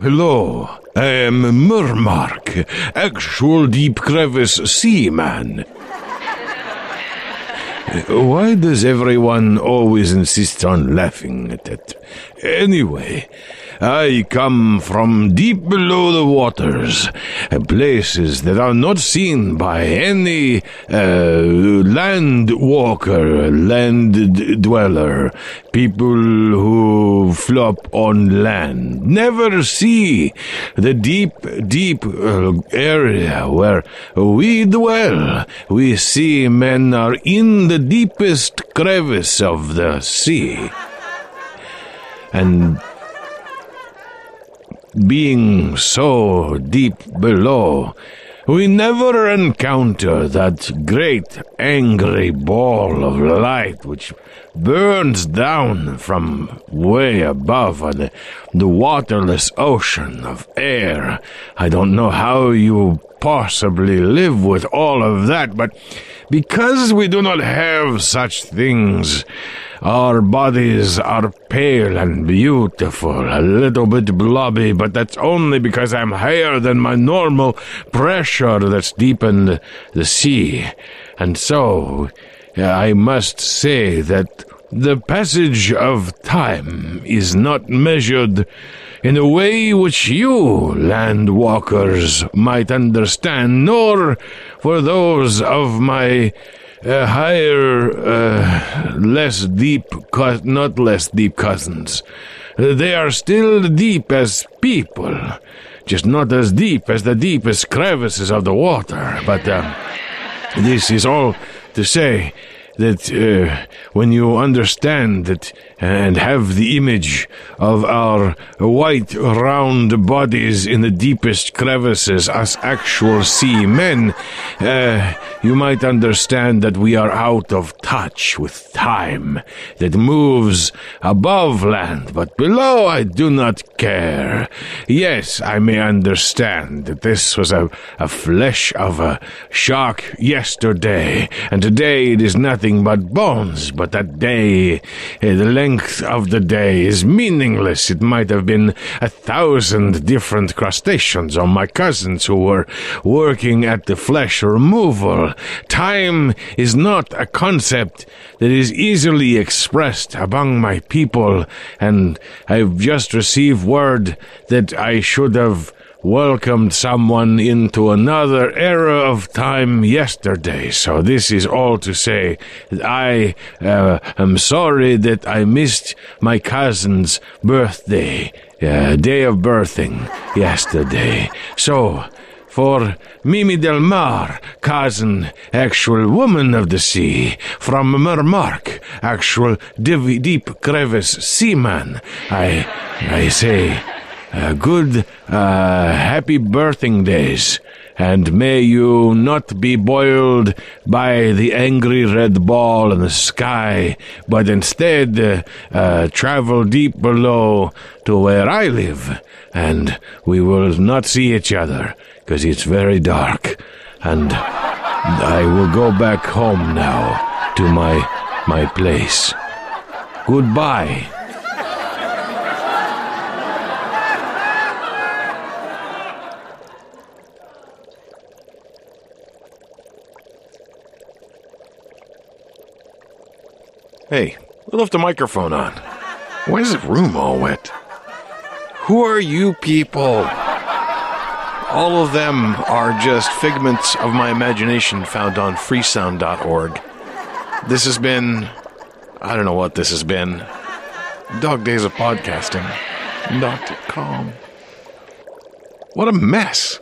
Hello, I am MerMark, actual deep crevice seaman. Why does everyone always insist on laughing at that? Anyway, I come from deep below the waters, places that are not seen by any uh, land walker, land dweller, people who flop on land. Never see the deep, deep uh, area where we dwell. We sea men are in the deepest crevice of the sea. And being so deep below, we never encounter that great angry ball of light which burns down from way above on the, the waterless ocean of air. I don't know how you possibly live with all of that, but because we do not have such things, our bodies are pale and beautiful, a little bit blobby, but that's only because I'm higher than my normal pressure that's deepened the sea. And so, uh, I must say that the passage of time is not measured in a way which you, land walkers, might understand, nor for those of my uh, higher, uh, less deep, cous- not less deep cousins. Uh, They are still deep as people, just not as deep as the deepest crevices of the water. But um, this is all to say that uh, when you understand that and have the image of our white round bodies in the deepest crevices as actual sea men, uh, you might understand that we are out of touch with time that moves above land, but below I do not care. Yes, I may understand that this was a, a flesh of a shark yesterday, and today it is nothing but bones, but that day, uh, the length of the day is meaningless. It might have been a thousand different crustaceans or my cousins who were working at the flesh removal. Time is not a concept that is easily expressed among my people, and I've just received word that I should have welcomed someone into another era of time yesterday. So this is all to say I uh, am sorry that I missed my cousin's birthday, uh, day of birthing yesterday. So. For Mimi Del Mar, cousin, actual woman of the sea, from MerMark, actual div- deep crevice seaman, I, I say, uh, good, uh, happy birthing days, and may you not be boiled by the angry red ball in the sky, but instead uh, uh, travel deep below to where I live, and we will not see each other, because it's very dark, and I will go back home now to my my place. Goodbye. Hey, who left the microphone on? Why is the room all wet? Who are you people? All of them are just figments of my imagination found on freesound.org. This has been. I don't know what this has been. Dog Days of Podcasting. Dot com. What a mess.